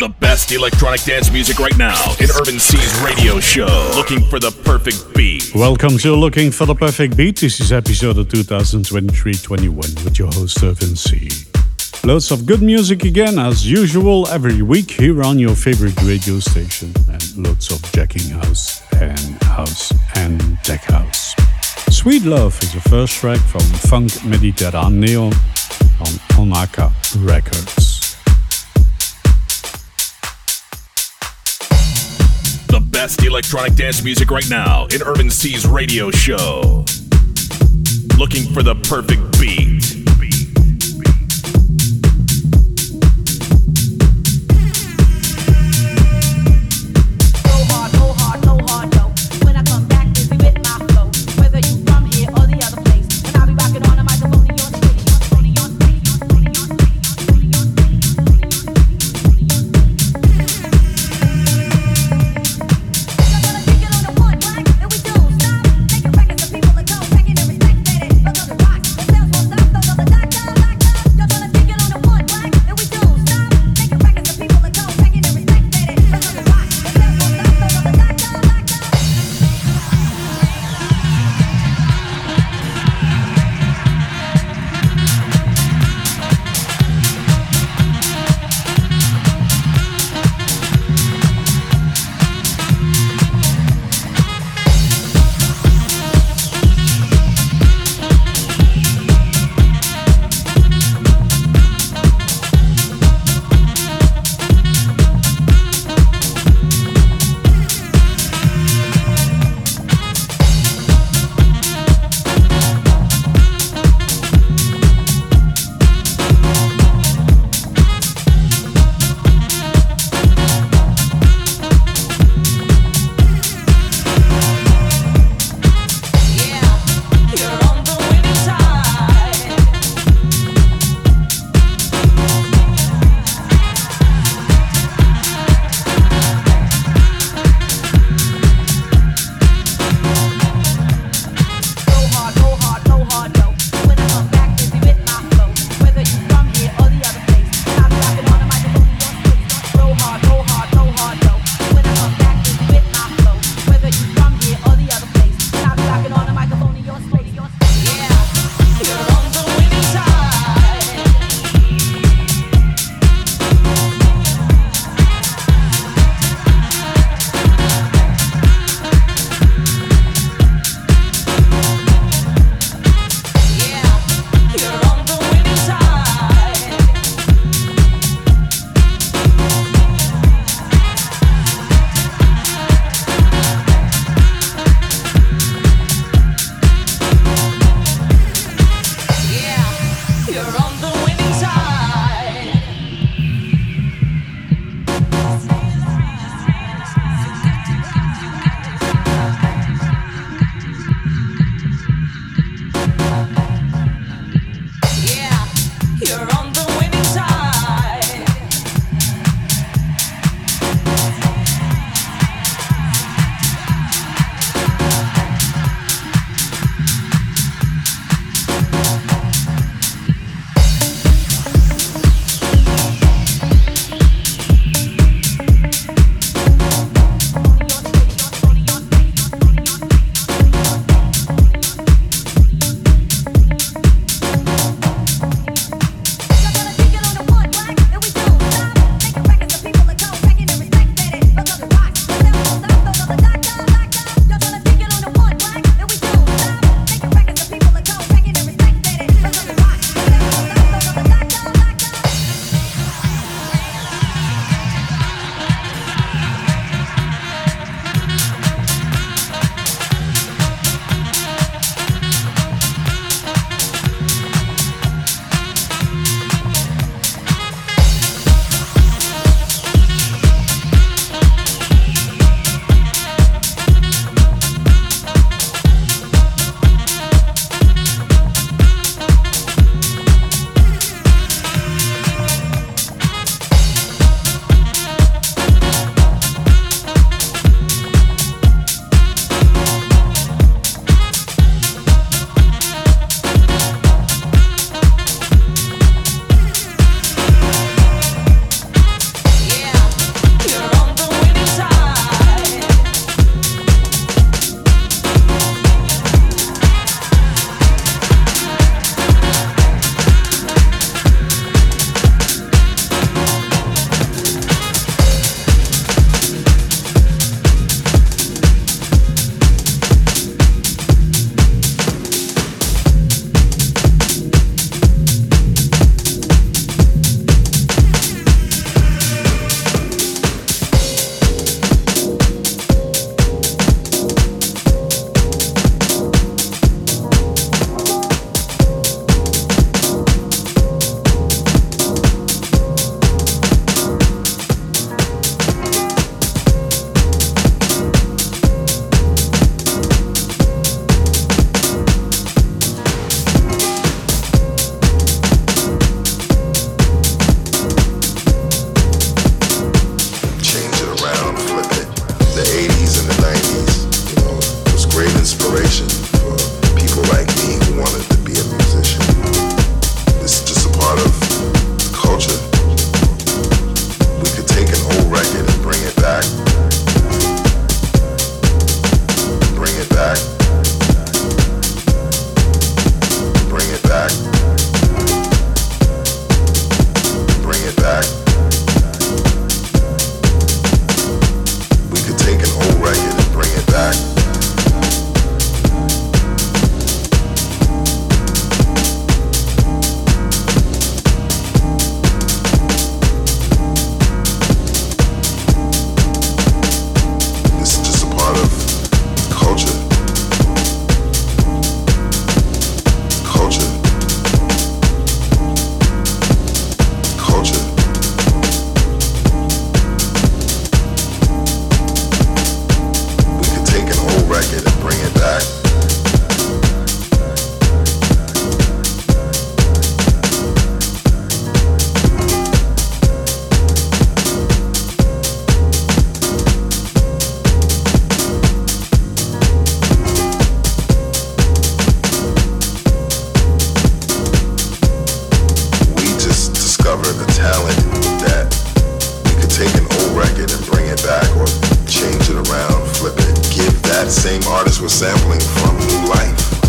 The best electronic dance music right now in Irvin Cee's radio show. Looking for the perfect beat. Welcome to Looking for the Perfect Beat. This is episode 2023-21 with your host Irvin Cee. Loads of good music again, as usual, every week here on your favorite radio station, and lots of jacking house and house and tech house. Sweet Love is the first track from Funk Mediterraneo on Onaka Records. The best electronic dance music right now in Irvin Cee's radio show. Looking for the perfect beat. Record and bring it back or change it around, flip it, give that same artist we're sampling from new life.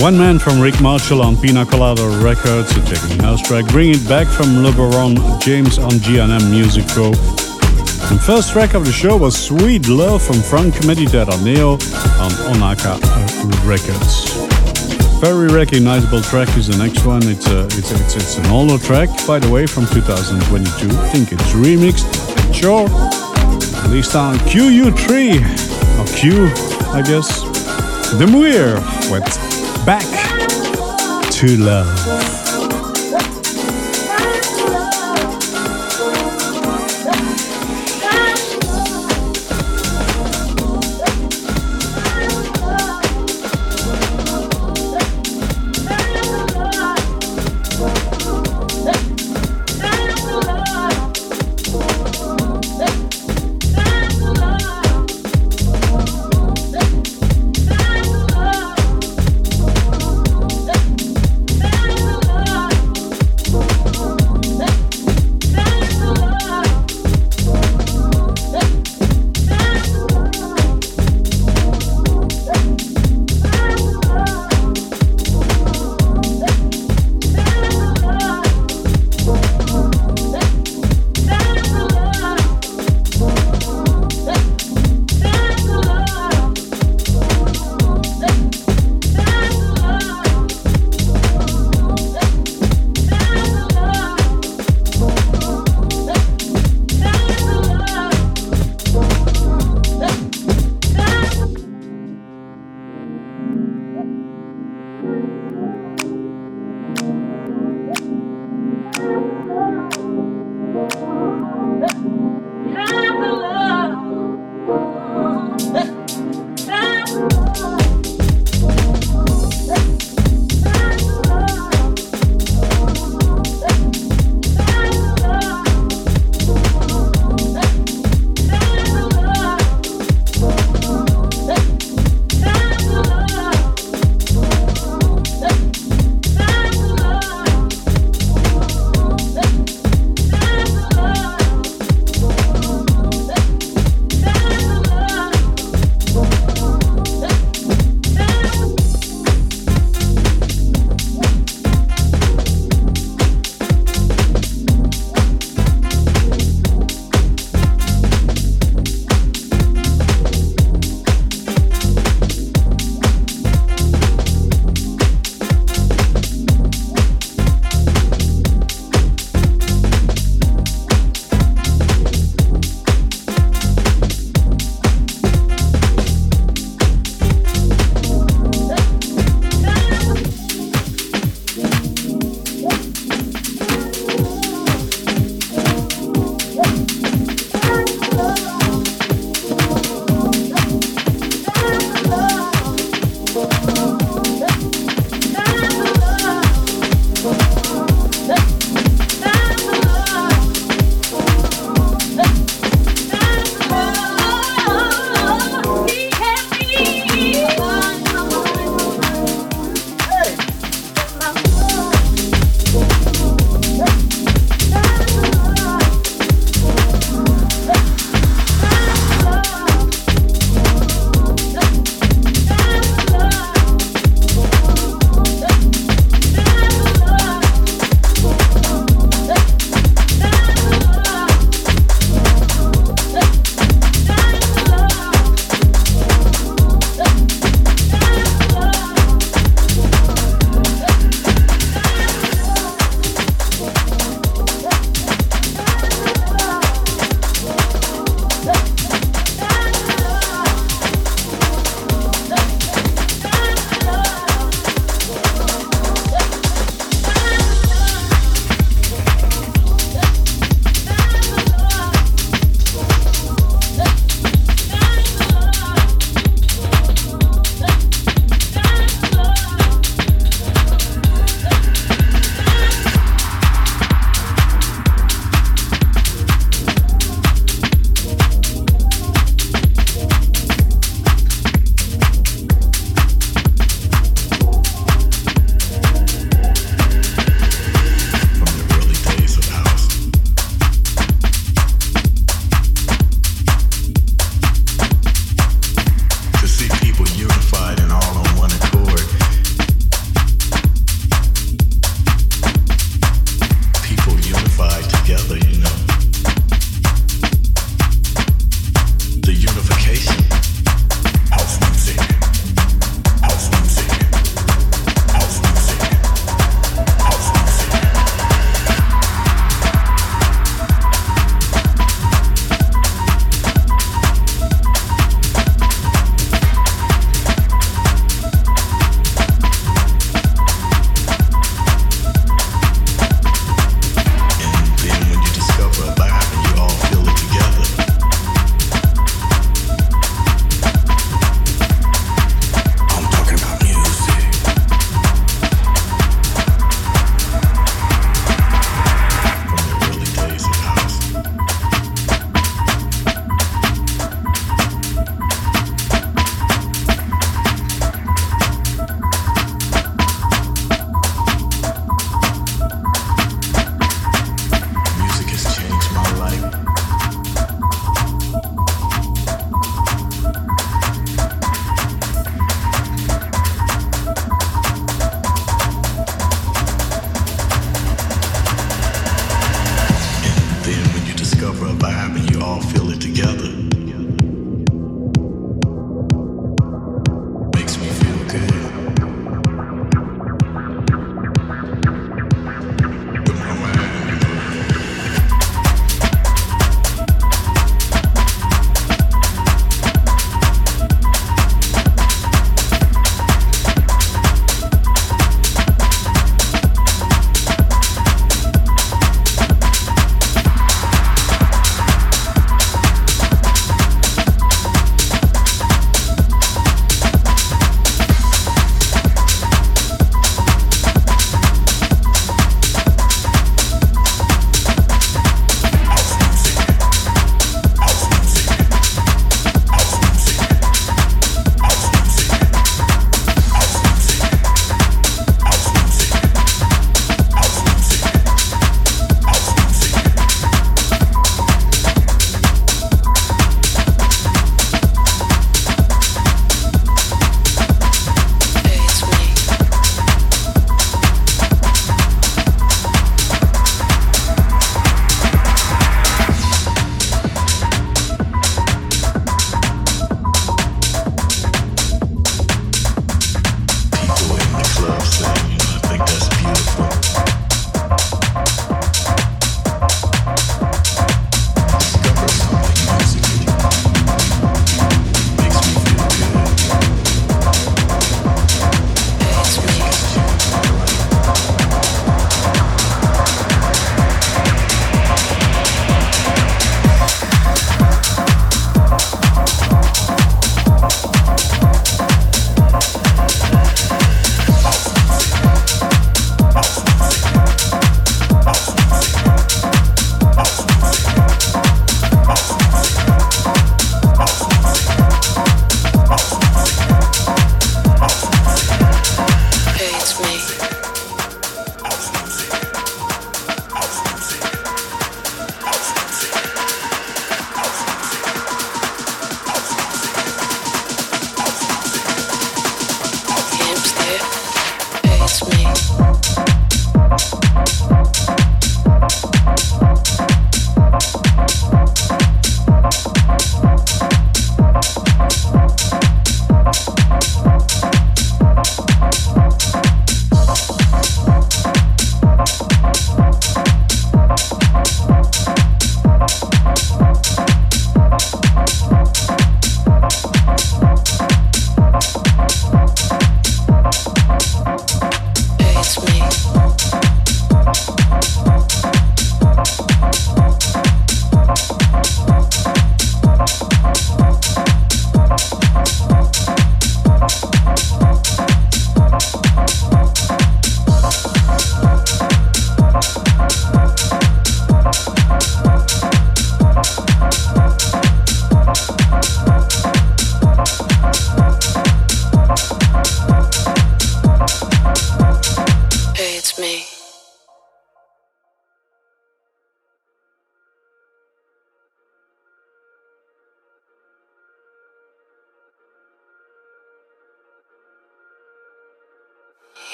One Man from Rick Marshall on Pina Colada Records, a jacking house track. Bring It Back from LeBaron James on GNM Music Co. The first track of the show was Sweet Love from Funk Mediterraneo on Onaka Records. Very recognizable track is the next one. It's a, it's it's, it's an older track, by the way, from 2022. I think it's remixed. Sure. Released on QU3 or Q, I guess. Demuir with Back to Love.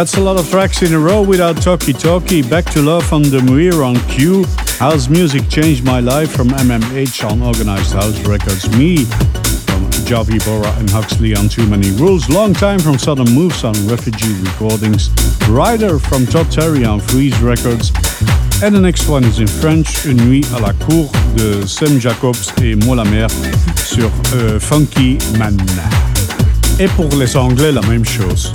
That's a lot of tracks in a row without talkie talkie. Back to Love from Demuir on Q. House music changed my life from MMH on Organized House Records. Me from Javi Bora and Huxley on Too Many Rules. Long time from Sudden Moves on Refugee Recordings. Rider from Todd Terry on Freeze Records. And the next one is in French, Une nuit à la cour de Sem Jacobs et Molamère sur euh, Funky Man. Et pour les Anglais, la même chose.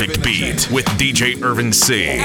Perfect beat with DJ Irvin C.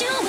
now,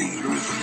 breaking the rhythm.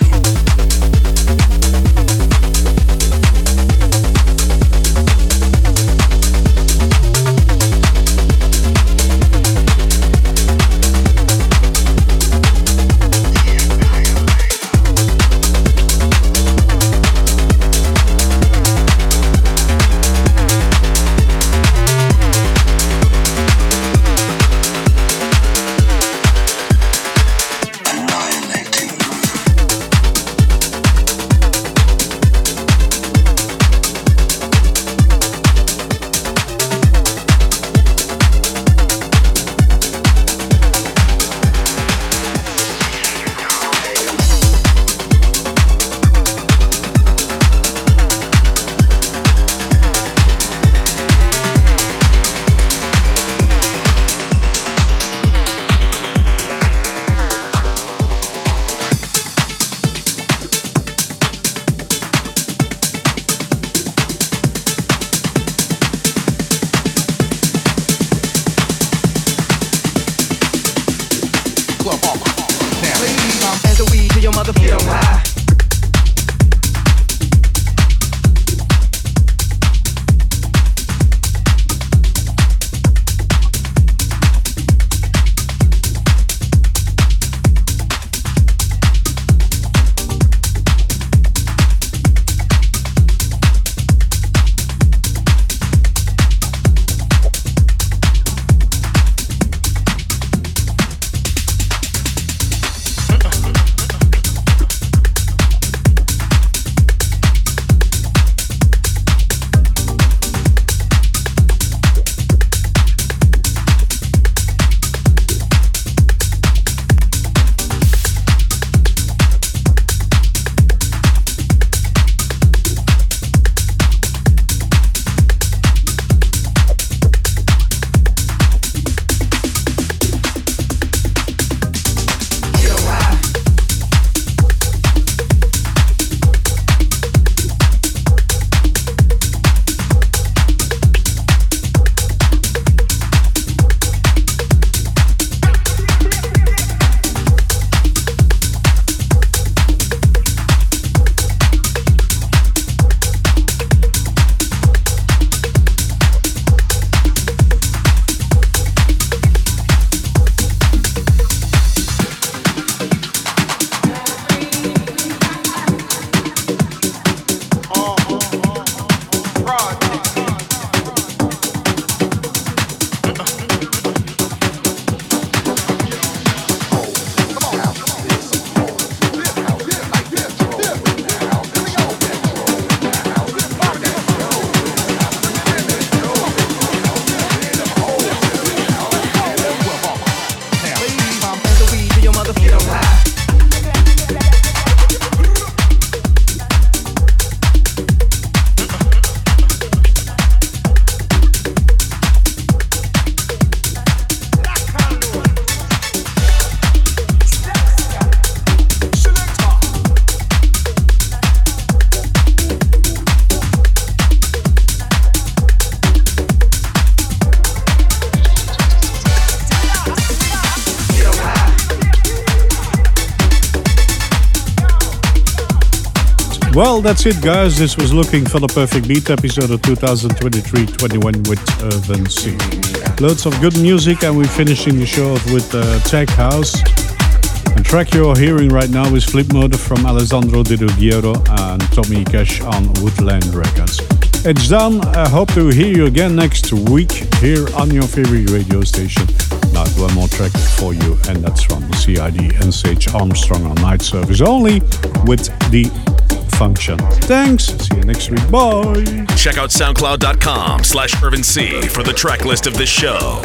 Well, that's it, guys. This was Looking for the Perfect Beat episode of 2023 21 with Irvin Cee. Loads of good music, and we're finishing the show with uh, Tech House. The track you're hearing right now is Flip Mode from Alessandro Diruggiero and Tomi&Kesh on Woodland Records. It's done. I hope to hear you again next week here on your favorite radio station. Now, one more track for you, and that's from the CID and Sage Armstrong on night service only with the function. Thanks. See you next week. Bye. Check out soundcloud.com slash Irvin Cee for the track list of this show.